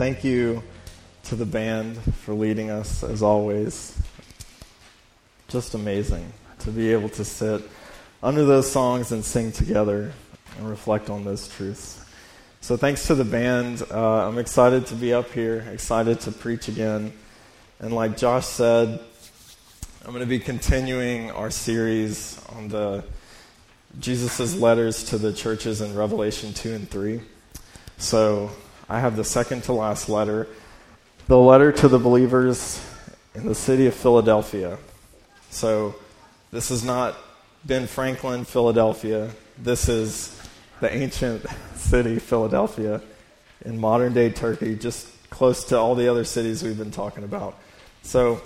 Thank you to the band for leading us as always. Just amazing to be able to sit under those songs and sing together and reflect on those truths. So, thanks to the band. Uh, I'm excited to be up here, excited to preach again. And, like Josh said, I'm going to be continuing our series on the Jesus' letters to the churches in Revelation 2 and 3. So, I have the second to last letter, the letter to the believers in the city of Philadelphia. So, this is not Ben Franklin, Philadelphia. This is the ancient city, Philadelphia, in modern day Turkey, just close to all the other cities we've been talking about. So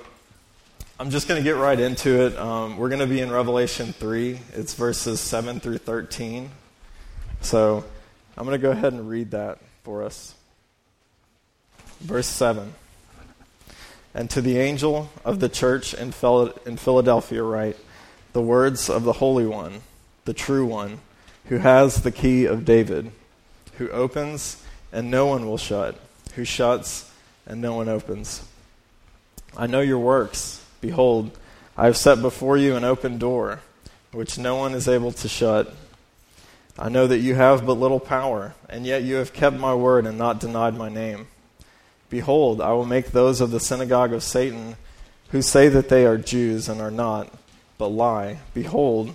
I'm just going to get right into it. Um, we're going to be in Revelation 3, it's verses 7 through 13. So I'm going to go ahead and read that for us. Verse 7. And to the angel of the church in Philadelphia, write the words of the Holy One, the true One, who has the key of David, who opens and no one will shut, who shuts and no one opens. I know your works. Behold, I have set before you an open door, which no one is able to shut. I know that you have but little power, and yet you have kept my word and not denied my name. Behold, I will make those of the synagogue of Satan who say that they are Jews and are not but lie. Behold,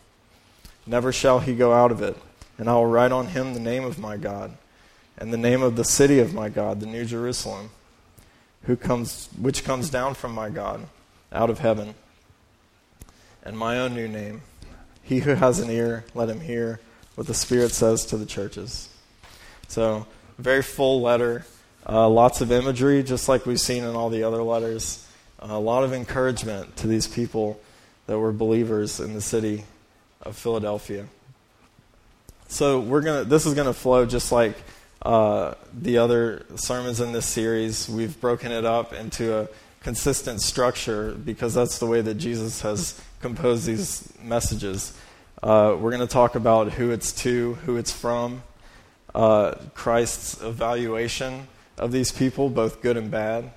Never shall he go out of it. And I will write on him the name of my God, and the name of the city of my God, the New Jerusalem, who comes, which comes down from my God out of heaven, and my own new name. He who has an ear, let him hear what the Spirit says to the churches. So, very full letter, uh, lots of imagery, just like we've seen in all the other letters a lot of encouragement to these people that were believers in the city of Philadelphia. So we're gonna. This is gonna flow just like uh, the other sermons in this series. We've broken it up into a consistent structure because that's the way that Jesus has composed these messages. Uh, we're going to talk about who it's to, who it's from, uh, Christ's evaluation of these people, both good and bad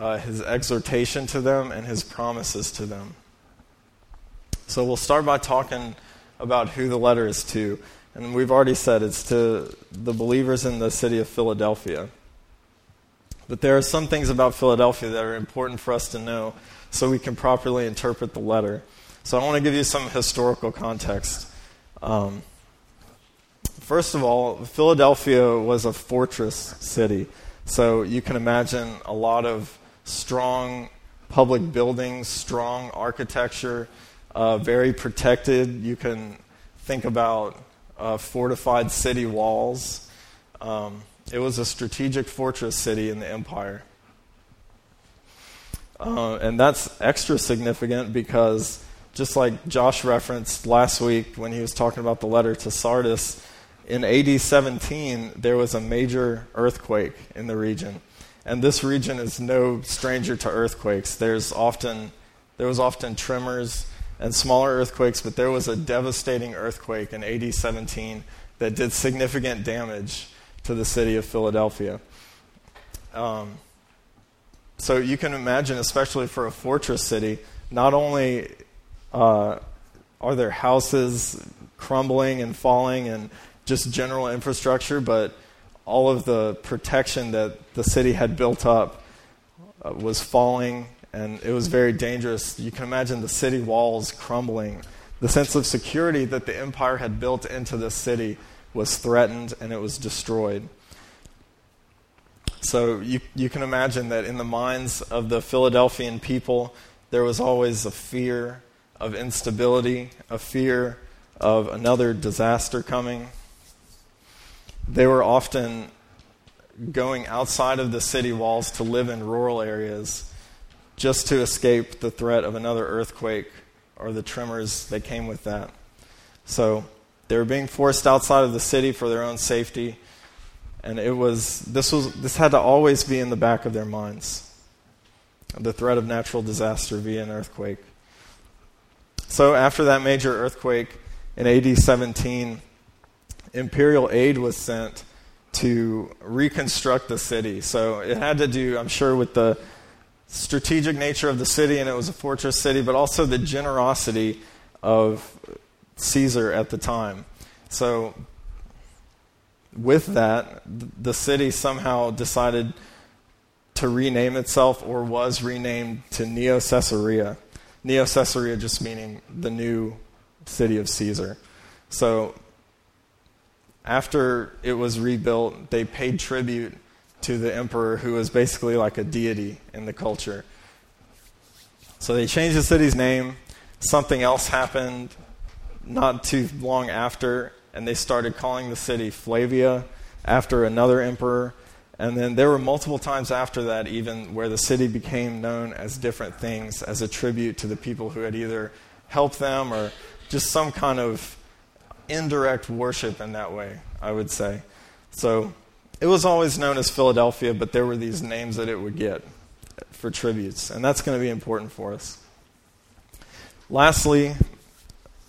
uh, his exhortation to them and his promises to them. So we'll start by talking about who the letter is to. And we've already said it's to the believers in the city of Philadelphia. But there are some things about Philadelphia that are important for us to know so we can properly interpret the letter. So I want to give you some historical context. Um, first of all, Philadelphia was a fortress city. So you can imagine a lot of strong public buildings, strong architecture, uh, very protected. You can think about uh, fortified city walls. Um, it was a strategic fortress city in the empire. Uh, and that's extra significant because, just like Josh referenced last week when he was talking about the letter to Sardis, in AD 17, there was a major earthquake in the region. And this region is no stranger to earthquakes. There's often, there was often tremors and smaller earthquakes, but there was a devastating earthquake in AD 17 that did significant damage to the city of Philadelphia. Um, so you can imagine, especially for a fortress city, not only uh, are there houses crumbling and falling and just general infrastructure, but all of the protection that the city had built up uh, was falling, and it was very dangerous. You can imagine the city walls crumbling. The sense of security that the empire had built into the city was threatened and it was destroyed. So you, you can imagine that in the minds of the Philadelphian people, there was always a fear of instability, a fear of another disaster coming. They were often going outside of the city walls to live in rural areas just to escape the threat of another earthquake or the tremors that came with that. So they were being forced outside of the city for their own safety, and it was this was this had to always be in the back of their minds. The threat of natural disaster via an earthquake. So after that major earthquake in AD 17, imperial aid was sent to reconstruct the city. So it had to do, I'm sure, with the strategic nature of the city, and it was a fortress city, but also the generosity of Caesar at the time. So, with that, the city somehow decided to rename itself or was renamed to Neo Caesarea. Neo Caesarea just meaning the new city of Caesar. So, after it was rebuilt, they paid tribute to the emperor, who was basically like a deity in the culture. So they changed the city's name. Something else happened not too long after, and they started calling the city Flavia after another emperor. And then there were multiple times after that, even where the city became known as different things as a tribute to the people who had either helped them or just some kind of indirect worship in that way, I would say. So it was always known as Philadelphia, but there were these names that it would get for tributes, and that's going to be important for us. Lastly,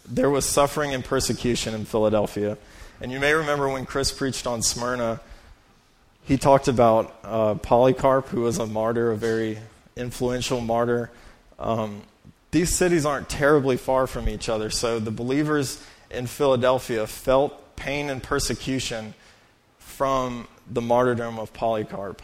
there was suffering and persecution in Philadelphia. And you may remember when Chris preached on Smyrna, he talked about uh, Polycarp, who was a martyr, a very influential martyr. Um, these cities aren't terribly far from each other, so the believers in Philadelphia felt pain and persecution from the martyrdom of Polycarp.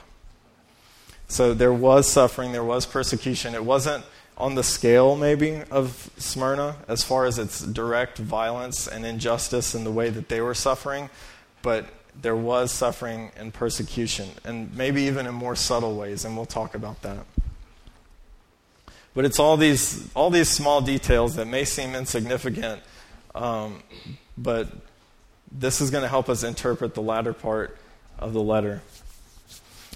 So there was suffering, there was persecution. It wasn't on the scale, maybe, of Smyrna as far as its direct violence and injustice in the way that they were suffering, but there was suffering and persecution, and maybe even in more subtle ways, and we'll talk about that. But it's all these, all these small details that may seem insignificant, um, but this is going to help us interpret the latter part of the letter.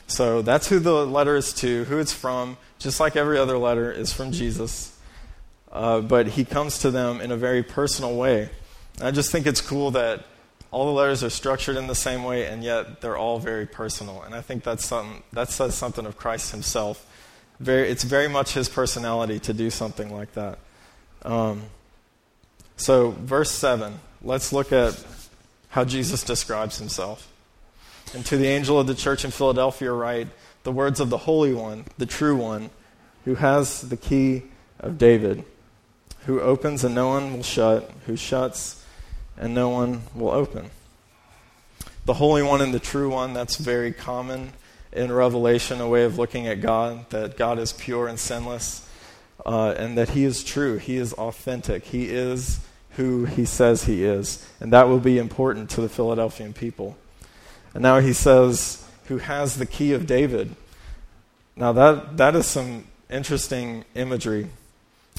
So that's who the letter is to, who it's from, just like every other letter is from Jesus. Uh, but he comes to them in a very personal way. And I just think it's cool that all the letters are structured in the same way, and yet they're all very personal. And I think that's something, that says something of Christ himself. Very, it's very much his personality to do something like that. Um, so, verse 7, let's look at how Jesus describes himself. And to the angel of the church in Philadelphia, write the words of the Holy One, the true One, who has the key of David, who opens and no one will shut, who shuts and no one will open. The Holy One and the True One, that's very common in Revelation, a way of looking at God, that God is pure and sinless, uh, and that He is true, He is authentic, He is who He says He is. And that will be important to the Philadelphian people. And now he says, Who has the key of David? Now, that, that is some interesting imagery.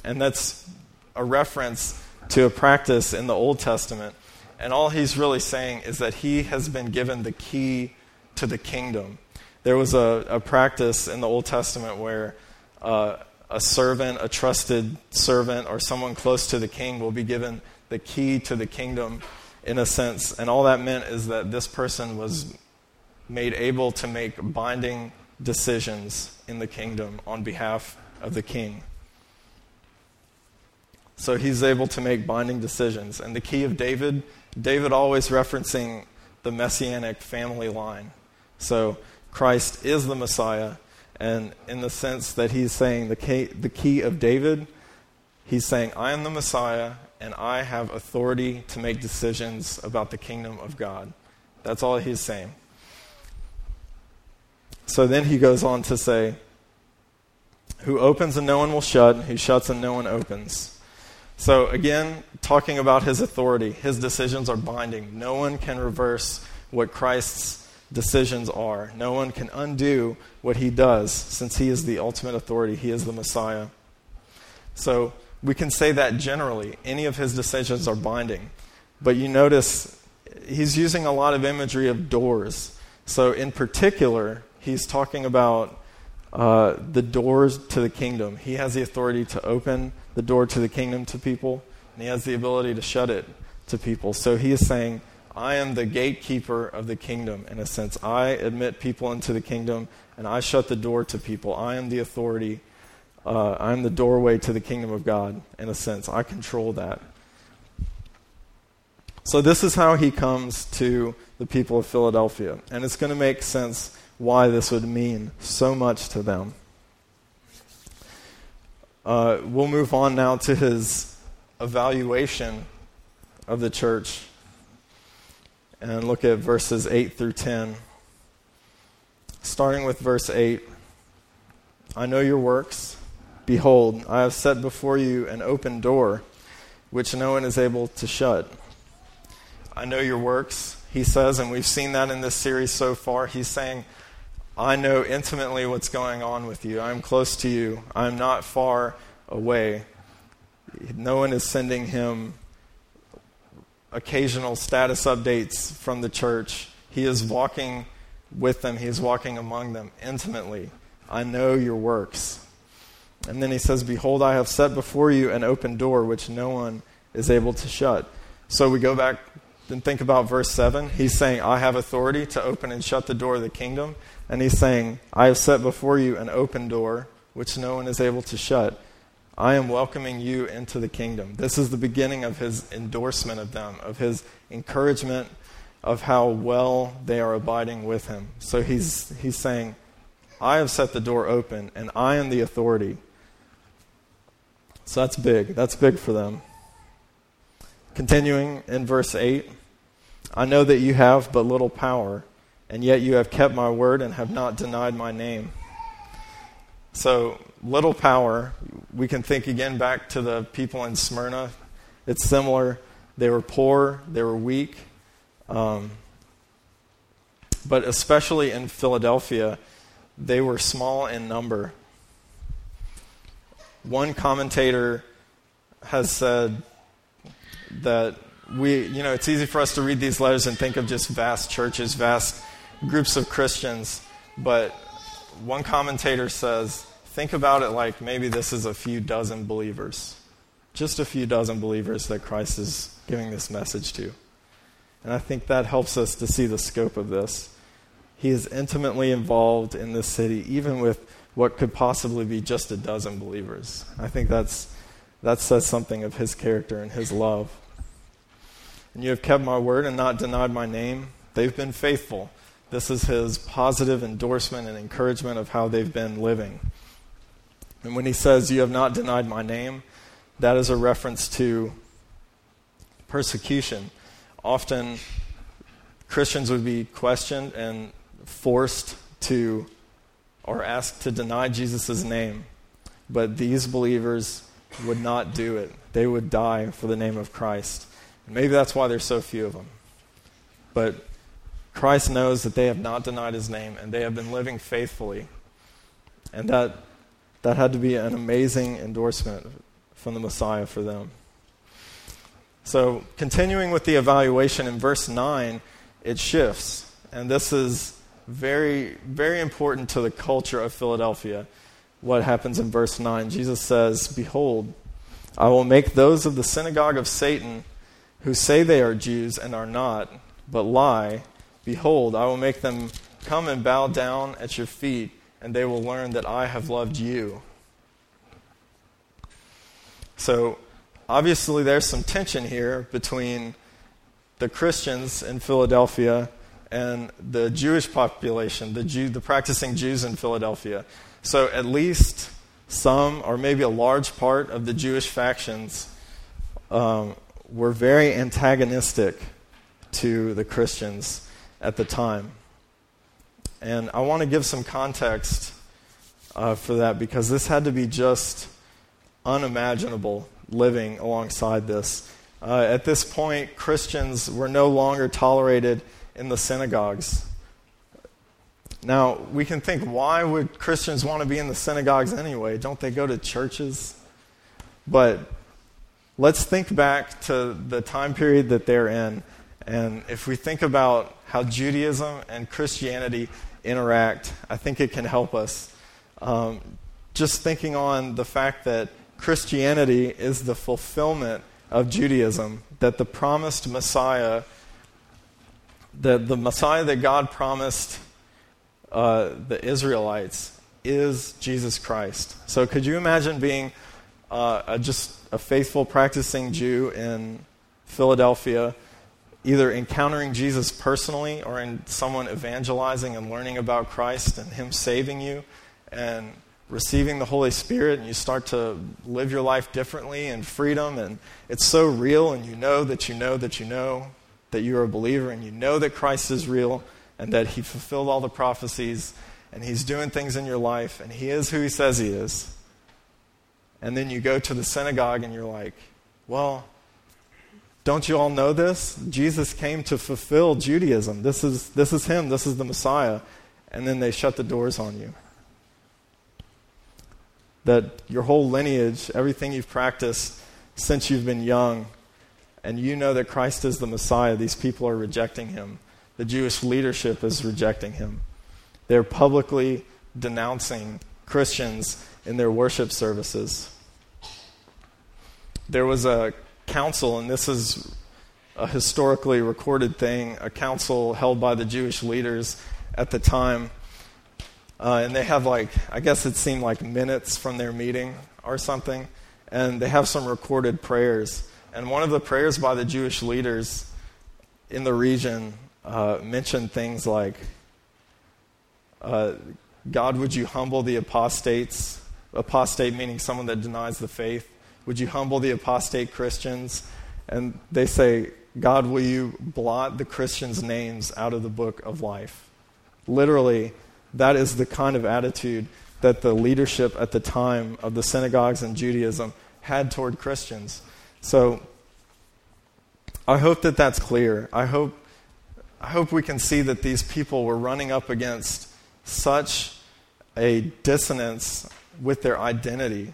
And that's a reference to a practice in the Old Testament. And all he's really saying is that he has been given the key to the kingdom. There was a, a practice in the Old Testament where uh, a servant, a trusted servant, or someone close to the king will be given the key to the kingdom in a sense. And all that meant is that this person was made able to make binding decisions in the kingdom on behalf of the king. So he's able to make binding decisions. And the key of David, David always referencing the messianic family line. So Christ is the Messiah. And in the sense that he's saying the key, the key of David, he's saying, I am the Messiah and I have authority to make decisions about the kingdom of God. That's all he's saying. So then he goes on to say, Who opens and no one will shut, who shuts and no one opens. So, again, talking about his authority, his decisions are binding. No one can reverse what Christ's decisions are. No one can undo what he does since he is the ultimate authority. He is the Messiah. So, we can say that generally. Any of his decisions are binding. But you notice he's using a lot of imagery of doors. So, in particular, he's talking about uh, the doors to the kingdom. He has the authority to open the door to the kingdom to people, and he has the ability to shut it to people. So he is saying, I am the gatekeeper of the kingdom, in a sense. I admit people into the kingdom, and I shut the door to people. I am the authority. Uh, I'm the doorway to the kingdom of God, in a sense. I control that. So, this is how he comes to the people of Philadelphia. And it's going to make sense why this would mean so much to them. Uh, we'll move on now to his evaluation of the church and look at verses 8 through 10. Starting with verse 8 I know your works. Behold, I have set before you an open door which no one is able to shut. I know your works, he says, and we've seen that in this series so far. He's saying, I know intimately what's going on with you. I'm close to you. I'm not far away. No one is sending him occasional status updates from the church. He is walking with them, he is walking among them intimately. I know your works. And then he says, Behold, I have set before you an open door which no one is able to shut. So we go back and think about verse 7. He's saying, I have authority to open and shut the door of the kingdom. And he's saying, I have set before you an open door which no one is able to shut. I am welcoming you into the kingdom. This is the beginning of his endorsement of them, of his encouragement of how well they are abiding with him. So he's, he's saying, I have set the door open and I am the authority. So that's big. That's big for them. Continuing in verse 8 I know that you have but little power, and yet you have kept my word and have not denied my name. So, little power, we can think again back to the people in Smyrna. It's similar. They were poor, they were weak. Um, but especially in Philadelphia, they were small in number. One commentator has said that we, you know, it's easy for us to read these letters and think of just vast churches, vast groups of Christians. But one commentator says, think about it like maybe this is a few dozen believers, just a few dozen believers that Christ is giving this message to. And I think that helps us to see the scope of this. He is intimately involved in this city, even with what could possibly be just a dozen believers. I think that's, that says something of his character and his love and you have kept my word and not denied my name. They've been faithful. This is his positive endorsement and encouragement of how they've been living. And when he says, You have not denied my name, that is a reference to persecution. Often, Christians would be questioned and forced to or asked to deny Jesus' name. But these believers would not do it, they would die for the name of Christ. Maybe that's why there's so few of them. But Christ knows that they have not denied his name and they have been living faithfully. And that, that had to be an amazing endorsement from the Messiah for them. So, continuing with the evaluation in verse 9, it shifts. And this is very, very important to the culture of Philadelphia. What happens in verse 9? Jesus says, Behold, I will make those of the synagogue of Satan who say they are Jews and are not, but lie, behold, I will make them come and bow down at your feet, and they will learn that I have loved you. So, obviously, there's some tension here between the Christians in Philadelphia and the Jewish population, the, Jew, the practicing Jews in Philadelphia. So, at least some, or maybe a large part of the Jewish factions um, were very antagonistic to the Christians at the time. And I want to give some context uh, for that because this had to be just unimaginable. living alongside this. Uh, at this point, Christians were no longer tolerated in the synagogues. Now, we can think, why would Christians want to be in the synagogues anyway? Don't they go to churches? But let's think back to the time period that they're in. And if we think about how Judaism and Christianity interact, I think it can help us. Um, just thinking on the fact that Christianity is the fulfillment of Judaism, that the promised Messiah, that the Messiah that God promised uh, the Israelites is Jesus Christ. So, could you imagine being uh, a, just a faithful, practicing Jew in Philadelphia, either encountering Jesus personally or in someone evangelizing and learning about Christ and Him saving you and receiving the Holy Spirit, and you start to live your life differently in freedom, and it's so real, and you know that you know that you know that you're a believer, and you know that Christ is real and that He fulfilled all the prophecies and He's doing things in your life and He is who He says He is. And then you go to the synagogue and you're like, well, don't you all know this? Jesus came to fulfill Judaism. This is, this is Him, this is the Messiah. And then they shut the doors on you. That your whole lineage, everything you've practiced since you've been young, and you know that Christ is the Messiah, these people are rejecting Him the Jewish leadership is rejecting him. They're publicly denouncing Christians in their worship services. There was a council, and this is a historically recorded thing, a council held by the Jewish leaders at the time. Uh, and they have, like, I guess it seemed like minutes from their meeting or something. And they have some recorded prayers. And one of the prayers by the Jewish leaders in the region uh, mentioned things like, uh, God, would you humble the apostates? Apostate meaning someone that denies the faith. Would you humble the apostate Christians? And they say, God, will you blot the Christians' names out of the book of life? Literally, that is the kind of attitude that the leadership at the time of the synagogues and Judaism had toward Christians. So I hope that that's clear. I hope I hope we can see that these people were running up against such a dissonance with their identity,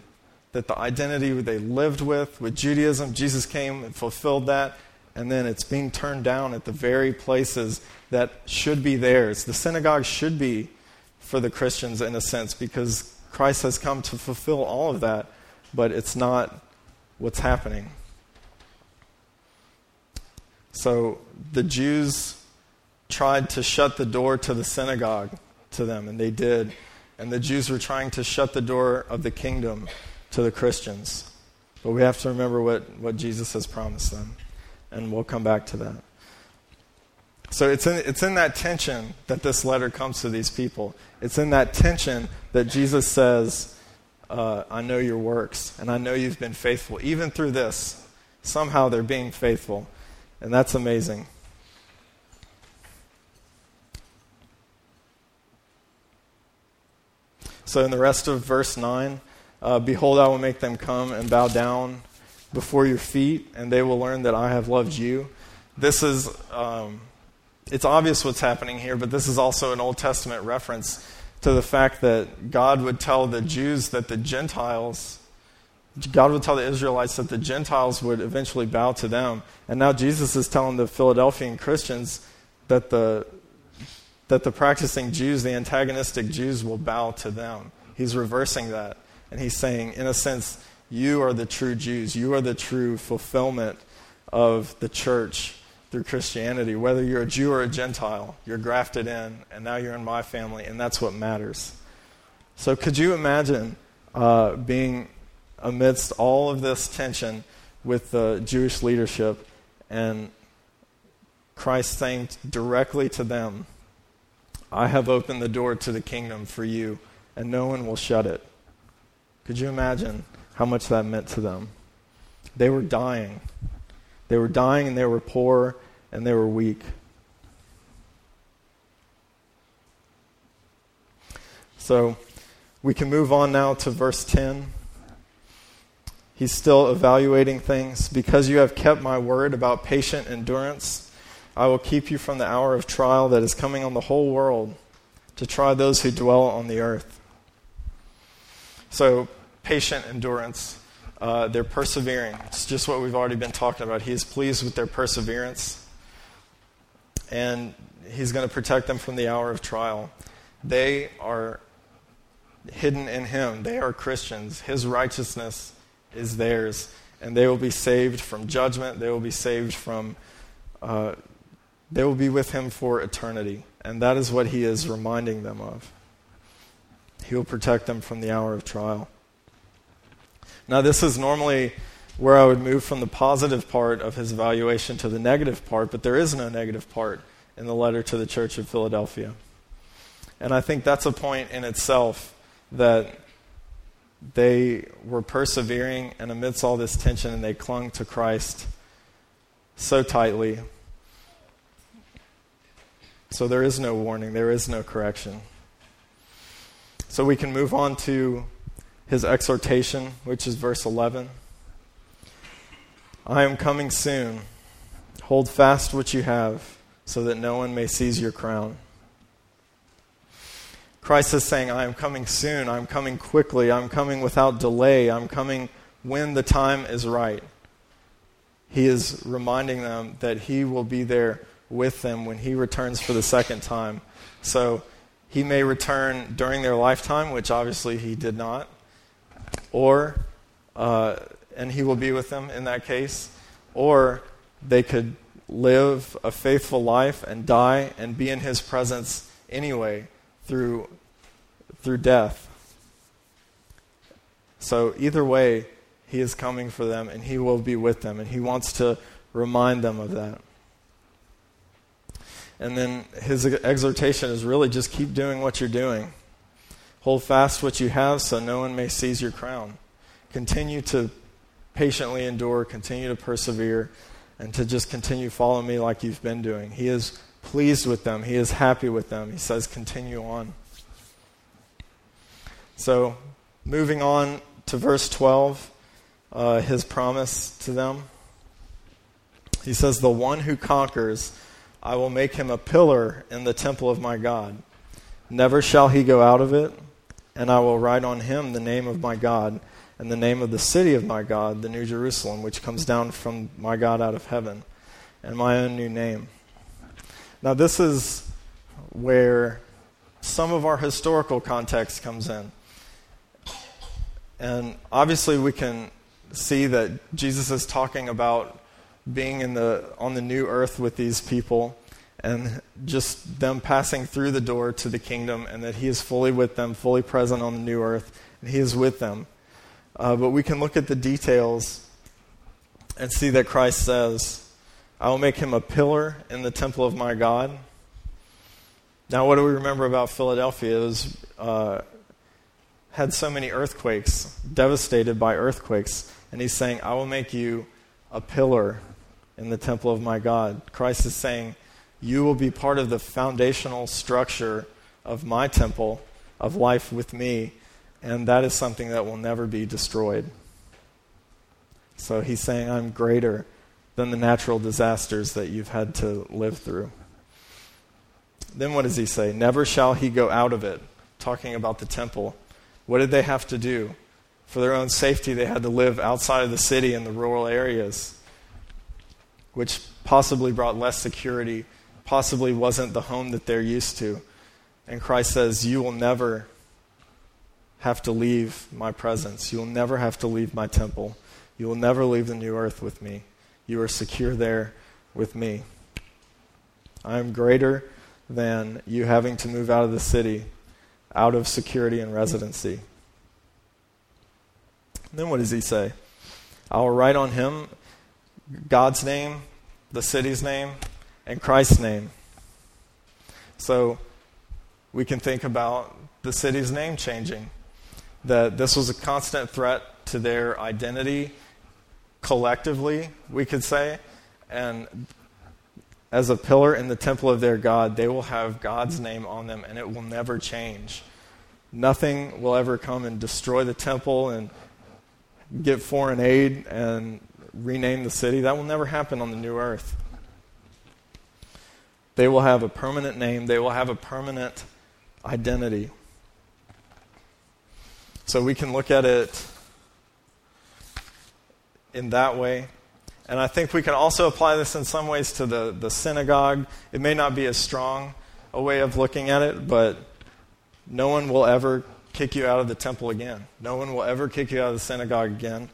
that the identity they lived with, with Judaism, Jesus came and fulfilled that, and then it's being turned down at the very places that should be theirs. The synagogue should be for the Christians in a sense because Christ has come to fulfill all of that, but it's not what's happening. So the Jews tried to shut the door to the synagogue to them, and they did. And the Jews were trying to shut the door of the kingdom to the Christians. But we have to remember what, what Jesus has promised them, and we'll come back to that. So it's in, it's in that tension that this letter comes to these people. It's in that tension that Jesus says, uh, I know your works, and I know you've been faithful. Even through this, somehow they're being faithful. And that's amazing. So, in the rest of verse 9, uh, behold, I will make them come and bow down before your feet, and they will learn that I have loved you. This is, um, it's obvious what's happening here, but this is also an Old Testament reference to the fact that God would tell the Jews that the Gentiles, God would tell the Israelites that the Gentiles would eventually bow to them. And now Jesus is telling the Philadelphian Christians that the that the practicing Jews, the antagonistic Jews, will bow to them. He's reversing that. And he's saying, in a sense, you are the true Jews. You are the true fulfillment of the church through Christianity. Whether you're a Jew or a Gentile, you're grafted in, and now you're in my family, and that's what matters. So, could you imagine uh, being amidst all of this tension with the Jewish leadership and Christ saying directly to them, I have opened the door to the kingdom for you, and no one will shut it. Could you imagine how much that meant to them? They were dying. They were dying, and they were poor, and they were weak. So we can move on now to verse 10. He's still evaluating things. Because you have kept my word about patient endurance, I will keep you from the hour of trial that is coming on the whole world to try those who dwell on the earth. So, patient endurance. Uh, they're persevering. It's just what we've already been talking about. He is pleased with their perseverance. And he's going to protect them from the hour of trial. They are hidden in him. They are Christians. His righteousness is theirs, and they will be saved from judgment. They will be saved from, uh, they will be with him for eternity. And that is what he is reminding them of. He will protect them from the hour of trial. Now, this is normally where I would move from the positive part of his evaluation to the negative part, but there is no negative part in the letter to the church of Philadelphia. And I think that's a point in itself that they were persevering, and amidst all this tension, and they clung to Christ so tightly. So there is no warning, there is no correction. So we can move on to his exhortation, which is verse 11. I am coming soon. Hold fast what you have, so that no one may seize your crown. Christ is saying, I am coming soon. I'm coming quickly. I'm coming without delay. I'm coming when the time is right. He is reminding them that He will be there with them when He returns for the second time. So He may return during their lifetime, which obviously He did not, or, uh, and He will be with them in that case, or they could live a faithful life and die and be in His presence anyway through through death. So, either way, He is coming for them and He will be with them, and He wants to remind them of that. And then His exhortation is really just keep doing what you're doing. Hold fast what you have so no one may seize your crown. Continue to patiently endure, continue to persevere, and to just continue following me like you've been doing. He is pleased with them, He is happy with them. He says, continue on. So, moving on to verse 12, uh, his promise to them. He says, The one who conquers, I will make him a pillar in the temple of my God. Never shall he go out of it, and I will write on him the name of my God and the name of the city of my God, the New Jerusalem, which comes down from my God out of heaven, and my own new name. Now, this is where some of our historical context comes in. And obviously, we can see that Jesus is talking about being in the, on the new earth with these people and just them passing through the door to the kingdom, and that He is fully with them, fully present on the new earth, and He is with them. Uh, but we can look at the details and see that Christ says, I will make him a pillar in the temple of my God. Now, what do we remember about Philadelphia? Uh, had so many earthquakes, devastated by earthquakes. And he's saying, I will make you a pillar in the temple of my God. Christ is saying, You will be part of the foundational structure of my temple of life with me. And that is something that will never be destroyed. So he's saying, I'm greater than the natural disasters that you've had to live through. Then what does he say? Never shall he go out of it, talking about the temple. What did they have to do? For their own safety, they had to live outside of the city in the rural areas, which possibly brought less security, possibly wasn't the home that they're used to. And Christ says, You will never have to leave my presence. You will never have to leave my temple. You will never leave the new earth with me. You are secure there with me. I am greater than you having to move out of the city out of security and residency. then what does he say? I will write on him God's name, the city's name, and Christ's name. So we can think about the city's name changing. That this was a constant threat to their identity collectively, we could say. And as a pillar in the temple of their God, they will have God's name on them and it will never change. Nothing will ever come and destroy the temple and get foreign aid and rename the city. That will never happen on the new earth. They will have a permanent name, they will have a permanent identity. So we can look at it in that way. And I think we can also apply this in some ways to the, the synagogue. It may not be as strong a way of looking at it, but no one will ever kick you out of the temple again. No one will ever kick you out of the synagogue again.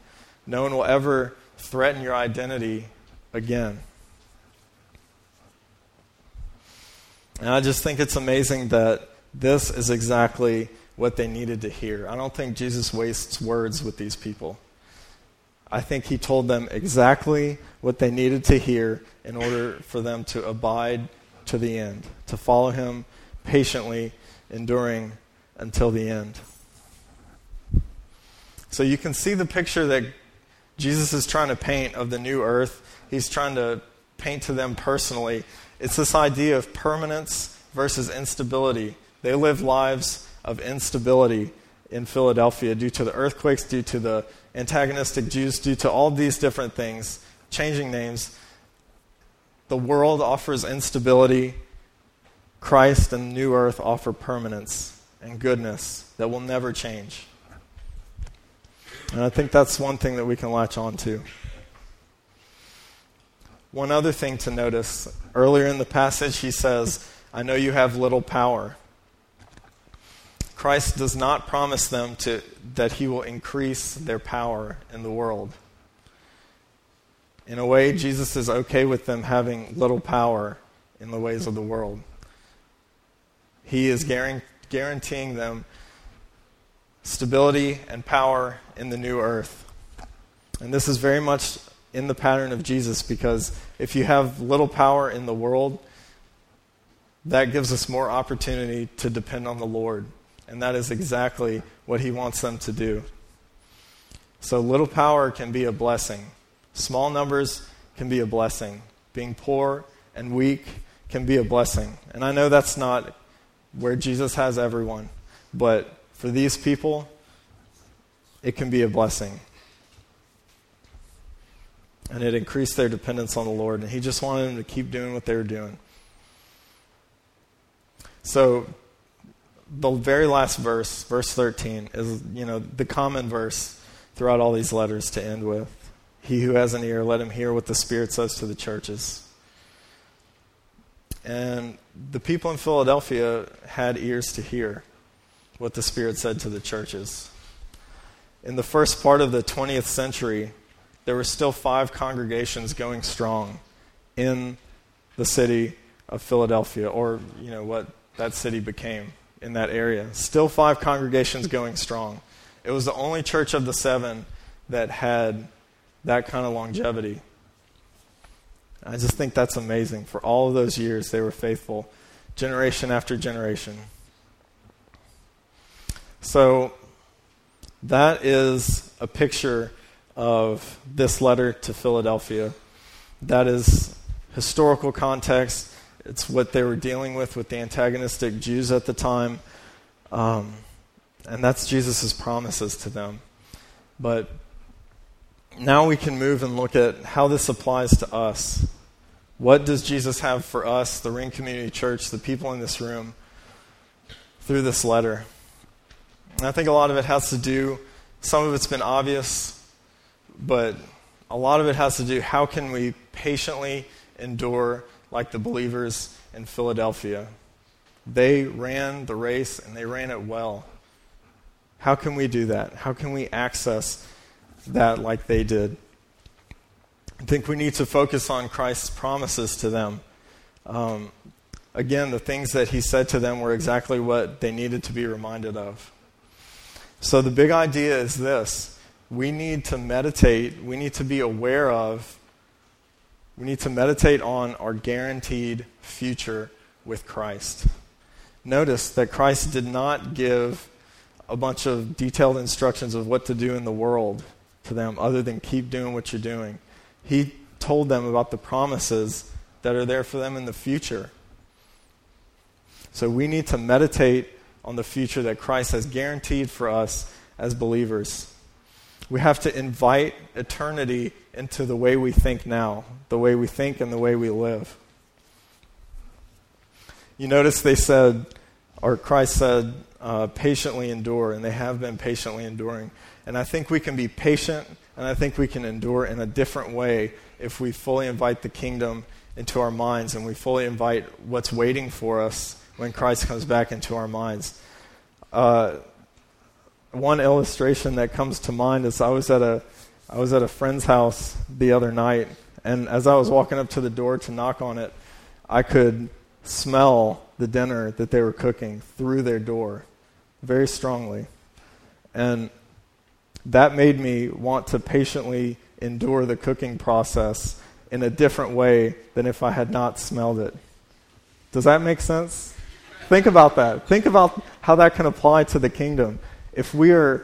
No one will ever threaten your identity again. And I just think it's amazing that this is exactly what they needed to hear. I don't think Jesus wastes words with these people. I think he told them exactly what they needed to hear in order for them to abide to the end, to follow him patiently, enduring until the end. So you can see the picture that Jesus is trying to paint of the new earth. He's trying to paint to them personally. It's this idea of permanence versus instability. They live lives of instability in Philadelphia due to the earthquakes, due to the antagonistic Jews, due to all these different things, changing names. The world offers instability. Christ and new earth offer permanence and goodness that will never change. And I think that's one thing that we can latch on to. One other thing to notice earlier in the passage, he says, I know you have little power. Christ does not promise them to, that he will increase their power in the world. In a way, Jesus is okay with them having little power in the ways of the world. He is guaranteeing them stability and power in the new earth. And this is very much in the pattern of Jesus because if you have little power in the world, that gives us more opportunity to depend on the Lord. And that is exactly what he wants them to do. So, little power can be a blessing. Small numbers can be a blessing. Being poor and weak can be a blessing. And I know that's not where Jesus has everyone, but for these people, it can be a blessing. And it increased their dependence on the Lord. And He just wanted them to keep doing what they were doing. So, the very last verse, verse 13, is you know the common verse throughout all these letters to end with. He who has an ear, let him hear what the Spirit says to the churches. And the people in Philadelphia had ears to hear what the Spirit said to the churches. In the first part of the 20th century, there were still five congregations going strong in the city of Philadelphia, or you know what that city became in that area. Still five congregations going strong. It was the only church of the seven that had that kind of longevity. I just think that's amazing. For all of those years, they were faithful, generation after generation. So that is a picture of this letter to Philadelphia. That is historical context. It's what they were dealing with with the antagonistic Jews at the time. Um, and that's Jesus' promises to them. But now we can move and look at how this applies to us. What does Jesus have for us, the Ring Community Church, the people in this room, through this letter? And I think a lot of it has to do, some of it's been obvious, but a lot of it has to do how can we patiently endure like the believers in Philadelphia? They ran the race and they ran it well. How can we do that? How can we access that like they did? I think we need to focus on Christ's promises to them. Um, again, the things that he said to them were exactly what they needed to be reminded of. So the big idea is this we need to meditate, we need to be aware of, we need to meditate on our guaranteed future with Christ. Notice that Christ did not give a bunch of detailed instructions of what to do in the world to them other than keep doing what you're doing. He told them about the promises that are there for them in the future. So we need to meditate on the future that Christ has guaranteed for us as believers. We have to invite eternity into the way we think now, the way we think and the way we live. You notice they said, or Christ said, uh, patiently endure, and they have been patiently enduring. And I think we can be patient, and I think we can endure in a different way if we fully invite the kingdom into our minds and we fully invite what's waiting for us when Christ comes back into our minds. Uh, one illustration that comes to mind is I was at a I was at a friend's house the other night, and as I was walking up to the door to knock on it, I could smell the dinner that they were cooking through their door very strongly. And that made me want to patiently endure the cooking process in a different way than if I had not smelled it. Does that make sense? Think about that. Think about how that can apply to the kingdom. If we are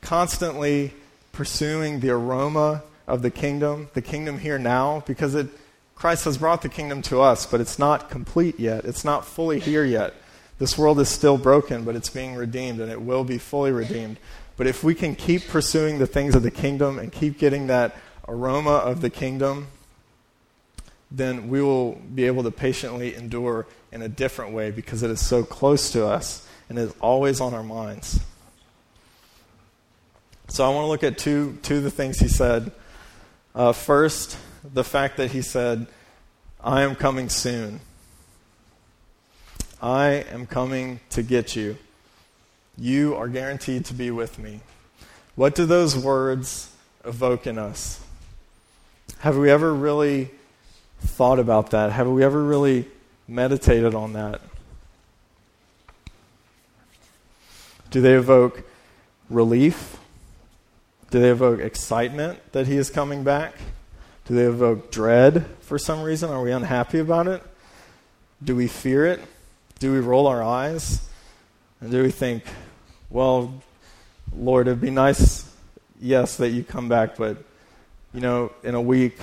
constantly pursuing the aroma of the kingdom, the kingdom here now, because it, Christ has brought the kingdom to us, but it's not complete yet. It's not fully here yet. This world is still broken, but it's being redeemed, and it will be fully redeemed. But if we can keep pursuing the things of the kingdom and keep getting that aroma of the kingdom, then we will be able to patiently endure in a different way because it is so close to us and is always on our minds. So I want to look at two, two of the things he said. Uh, first, the fact that he said, I am coming soon. I am coming to get you. You are guaranteed to be with me. What do those words evoke in us? Have we ever really thought about that? Have we ever really meditated on that? Do they evoke relief? Do they evoke excitement that he is coming back? Do they evoke dread for some reason? Are we unhappy about it? Do we fear it? Do we roll our eyes? And do we think, well, Lord, it'd be nice, yes, that you come back, but, you know, in a week,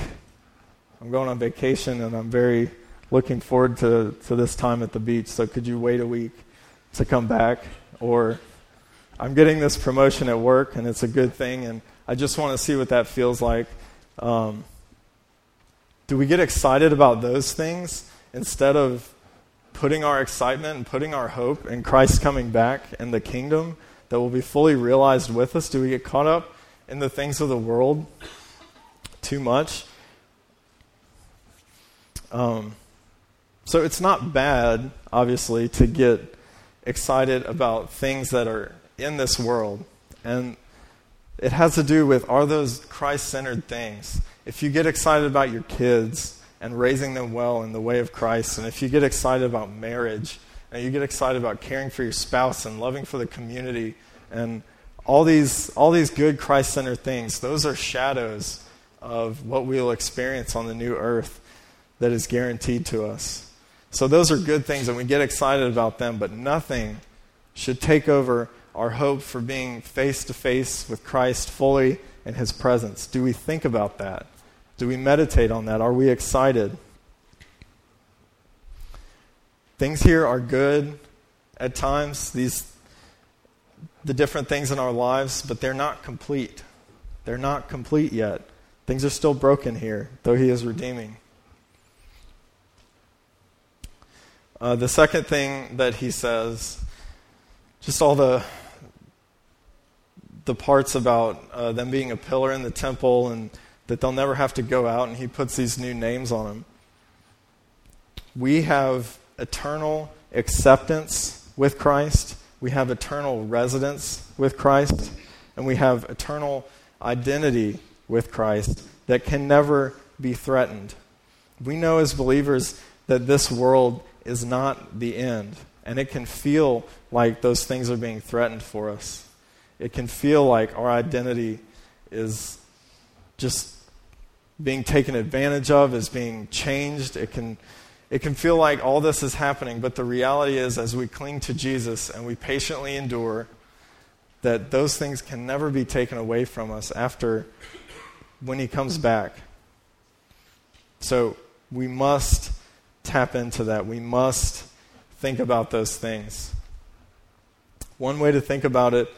I'm going on vacation and I'm very looking forward to, to this time at the beach, so could you wait a week to come back? Or I'm getting this promotion at work and it's a good thing, and I just want to see what that feels like. Um, do we get excited about those things instead of putting our excitement and putting our hope in Christ coming back and the kingdom that will be fully realized with us? Do we get caught up in the things of the world too much? Um, so it's not bad, obviously, to get excited about things that are in this world. And it has to do with are those Christ centered things? If you get excited about your kids and raising them well in the way of Christ, and if you get excited about marriage, and you get excited about caring for your spouse and loving for the community, and all these, all these good Christ centered things, those are shadows of what we'll experience on the new earth that is guaranteed to us. So, those are good things, and we get excited about them, but nothing should take over our hope for being face to face with Christ fully in His presence? Do we think about that? Do we meditate on that? Are we excited? Things here are good at times, these, the different things in our lives, but they're not complete. They're not complete yet. Things are still broken here, though He is redeeming. Uh, the second thing that he says, just all the the parts about uh, them being a pillar in the temple and that they'll never have to go out, and he puts these new names on them. We have eternal acceptance with Christ, we have eternal residence with Christ, and we have eternal identity with Christ that can never be threatened. We know as believers that this world is not the end, and it can feel like those things are being threatened for us it can feel like our identity is just being taken advantage of, is being changed. It can, it can feel like all this is happening, but the reality is, as we cling to Jesus and we patiently endure, that those things can never be taken away from us after when He comes back. So we must tap into that. We must think about those things. One way to think about it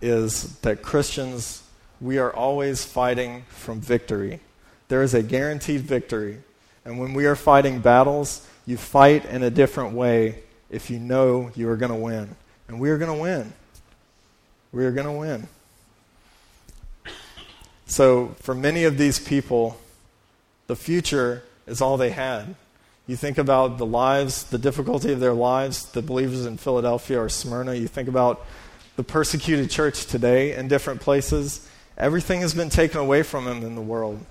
is that Christians we are always fighting from victory. There is a guaranteed victory. And when we are fighting battles, you fight in a different way if you know you are going to win. And we are going to win. We are going to win. So, for many of these people, the future is all they had. You think about the lives, the difficulty of their lives, the believers in Philadelphia or Smyrna. You think about the persecuted church today in different places. Everything has been taken away from them in the world.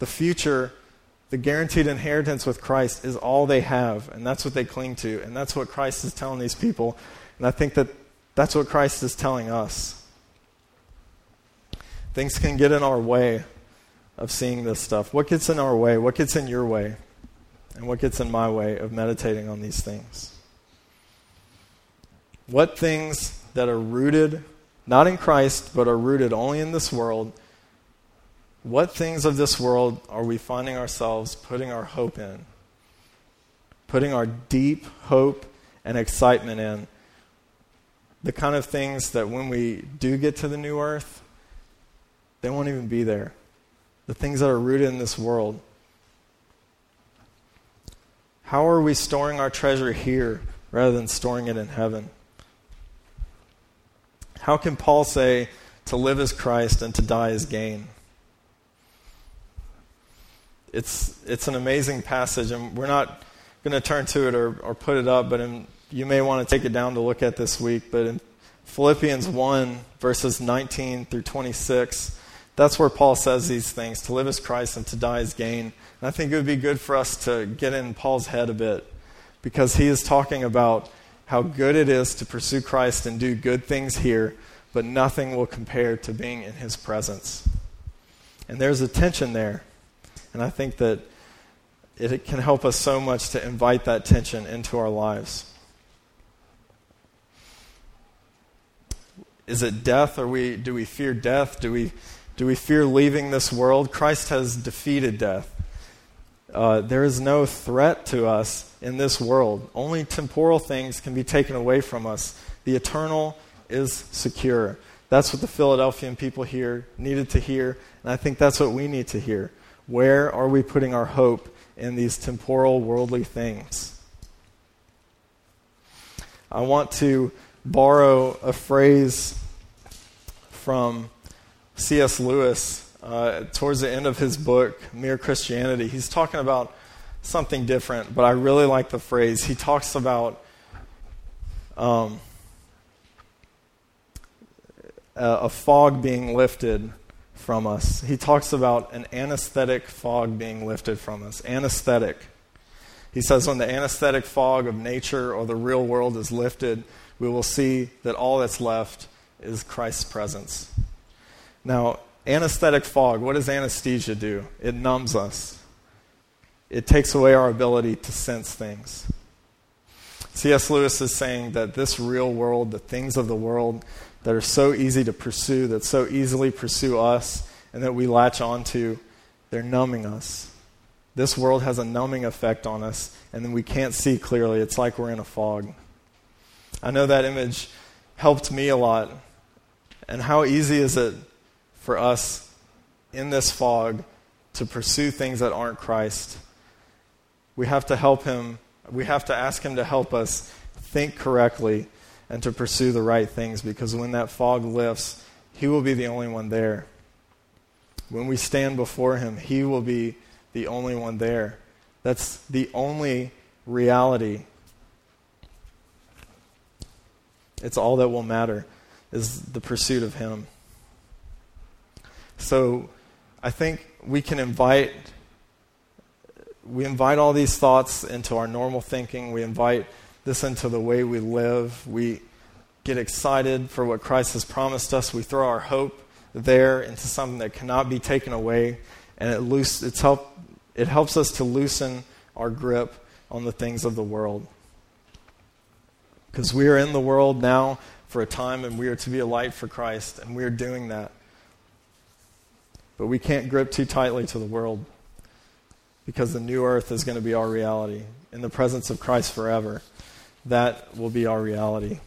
The future, the guaranteed inheritance with Christ, is all they have, and that's what they cling to. And that's what Christ is telling these people. And I think that that's what Christ is telling us. Things can get in our way of seeing this stuff. What gets in our way? What gets in your way? And what gets in my way of meditating on these things? What things that are rooted, not in Christ, but are rooted only in this world, what things of this world are we finding ourselves putting our hope in? Putting our deep hope and excitement in? The kind of things that when we do get to the new earth, they won't even be there. The things that are rooted in this world. How are we storing our treasure here rather than storing it in heaven? How can Paul say to live as Christ and to die as gain? It's, it's an amazing passage, and we're not going to turn to it or, or put it up, but in, you may want to take it down to look at this week. But in Philippians 1, verses 19 through 26, that's where Paul says these things to live as Christ and to die as gain. And I think it would be good for us to get in Paul's head a bit because he is talking about how good it is to pursue Christ and do good things here, but nothing will compare to being in his presence. And there's a tension there. And I think that it can help us so much to invite that tension into our lives. Is it death? Or we, do we fear death? Do we do we fear leaving this world? Christ has defeated death. Uh, there is no threat to us in this world. Only temporal things can be taken away from us. The eternal is secure. That's what the Philadelphian people here needed to hear, and I think that's what we need to hear. Where are we putting our hope in these temporal, worldly things? I want to borrow a phrase from C.S. Lewis, uh, towards the end of his book, Mere Christianity, he's talking about something different, but I really like the phrase. He talks about um, a, a fog being lifted from us. He talks about an anesthetic fog being lifted from us. Anesthetic. He says, when the anesthetic fog of nature or the real world is lifted, we will see that all that's left is Christ's presence. Now, anesthetic fog, what does anesthesia do? It numbs us, it takes away our ability to sense things. C.S. Lewis is saying that this real world, the things of the world that are so easy to pursue, that so easily pursue us, and that we latch onto, they're numbing us. This world has a numbing effect on us, and then we can't see clearly. It's like we're in a fog. I know that image helped me a lot. And how easy is it for us in this fog to pursue things that aren't Christ. We have to help him, we have to ask him to help us think correctly and to pursue the right things because when that fog lifts, he will be the only one there. When we stand before him, he will be the only one there. That's the only reality. It's all that will matter is the pursuit of him. So I think we can invite we invite all these thoughts into our normal thinking. We invite this into the way we live. We get excited for what Christ has promised us. We throw our hope there into something that cannot be taken away, and it loose, it's help, it helps us to loosen our grip on the things of the world. Because we are in the world now for a time, and we are to be a light for Christ, and we are doing that. But we can't grip too tightly to the world because the new earth is going to be our reality. In the presence of Christ forever, that will be our reality.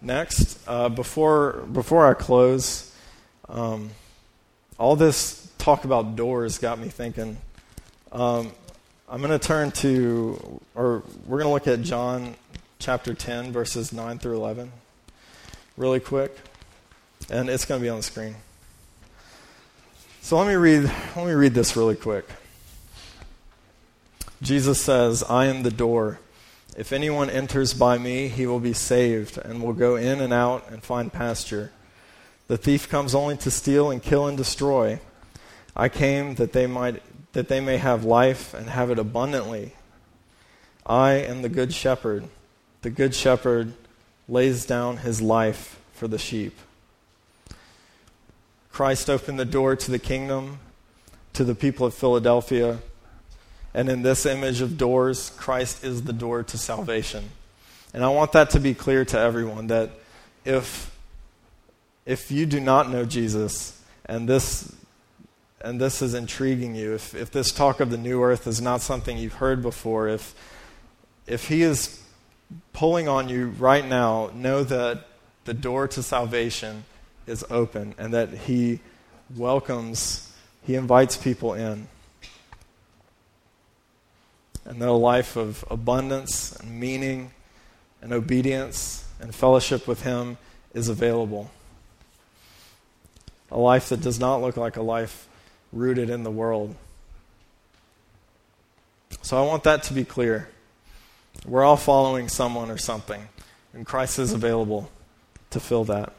next, uh, before, before I close, um, all this talk about doors got me thinking. Um, I'm going to turn to, or we're going to look at John chapter 10, verses 9 through 11, really quick. And it's going to be on the screen. So let me read, let me read this really quick. Jesus says, I am the door. If anyone enters by me, he will be saved and will go in and out and find pasture. The thief comes only to steal and kill and destroy. I came that they might that they may have life and have it abundantly. I am the good shepherd. The good shepherd lays down his life for the sheep. Christ opened the door to the kingdom to the people of Philadelphia and in this image of doors, Christ is the door to salvation. And I want that to be clear to everyone that if, if you do not know Jesus and this, and this is intriguing you, if, if this talk of the new earth is not something you've heard before, if, if he is pulling on you right now, know that the door to salvation is open and that he welcomes, he invites people in and that a life of abundance and meaning and obedience and fellowship with Him is available. A life that does not look like a life rooted in the world. So I want that to be clear. We're all following someone or something, and Christ is available to fill that.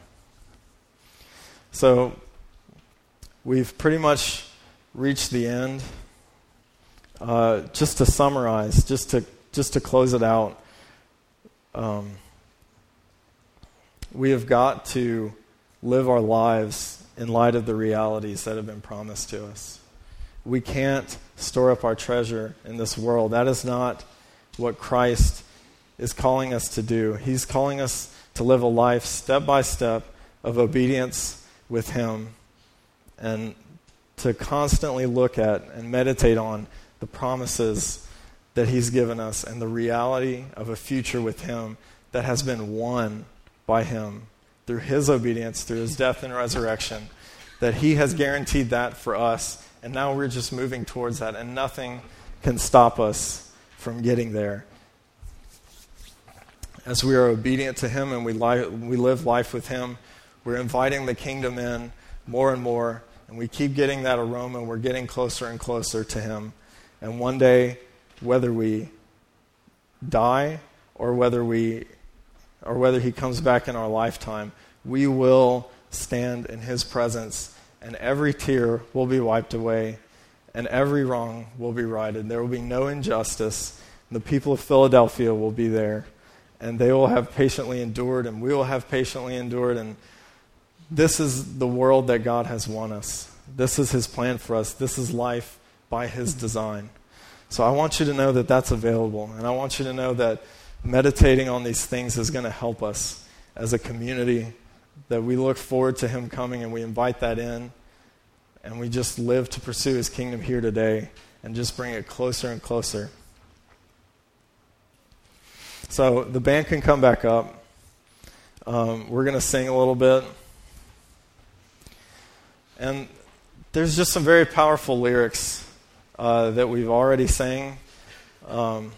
So we've pretty much reached the end uh, just to summarize, just to just to close it out, um, we have got to live our lives in light of the realities that have been promised to us. We can't store up our treasure in this world. That is not what Christ is calling us to do. He's calling us to live a life step by step of obedience with Him and to constantly look at and meditate on the promises that He's given us and the reality of a future with Him that has been won by Him through His obedience, through His death and resurrection, that He has guaranteed that for us. And now we're just moving towards that, and nothing can stop us from getting there. As we are obedient to Him and we, li- we live life with Him, we're inviting the kingdom in more and more, and we keep getting that aroma. and We're getting closer and closer to Him. And one day, whether we die or whether we or whether he comes back in our lifetime, we will stand in his presence and every tear will be wiped away and every wrong will be righted. There will be no injustice. The people of Philadelphia will be there and they will have patiently endured and we will have patiently endured and this is the world that God has won us. This is his plan for us. This is life by His design. So I want you to know that that's available. And I want you to know that meditating on these things is going to help us as a community, that we look forward to Him coming and we invite that in. And we just live to pursue His kingdom here today and just bring it closer and closer. So the band can come back up. Um, we're going to sing a little bit. And there's just some very powerful lyrics uh, that we've already sang. Um,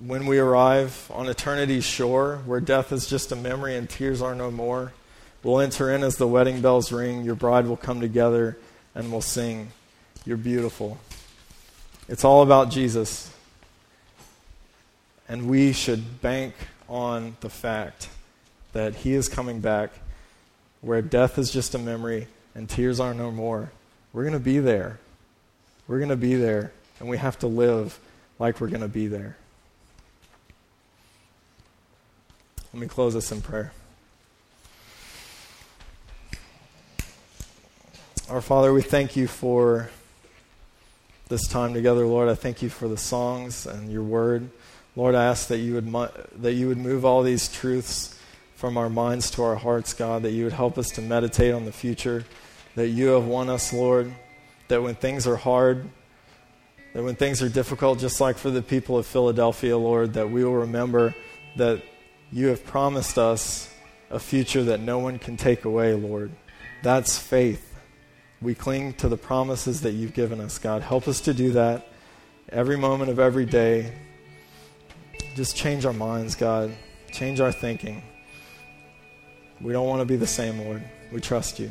when we arrive on eternity's shore, where death is just a memory and tears are no more, we'll enter in as the wedding bells ring. Your bride will come together and we'll sing, You're beautiful. It's all about Jesus. And we should bank on the fact that He is coming back, where death is just a memory and tears are no more. We're going to be there. We're going to be there, and we have to live like we're going to be there. Let me close this in prayer. Our Father, we thank you for this time together, Lord. I thank you for the songs and your word. Lord, I ask that you would, that you would move all these truths from our minds to our hearts, God, that you would help us to meditate on the future, that you have won us, Lord that when things are hard, that when things are difficult, just like for the people of Philadelphia, Lord, that we will remember that you have promised us a future that no one can take away, Lord. That's faith. We cling to the promises that you've given us, God. Help us to do that every moment of every day. Just change our minds, God. Change our thinking. We don't want to be the same, Lord. We trust you.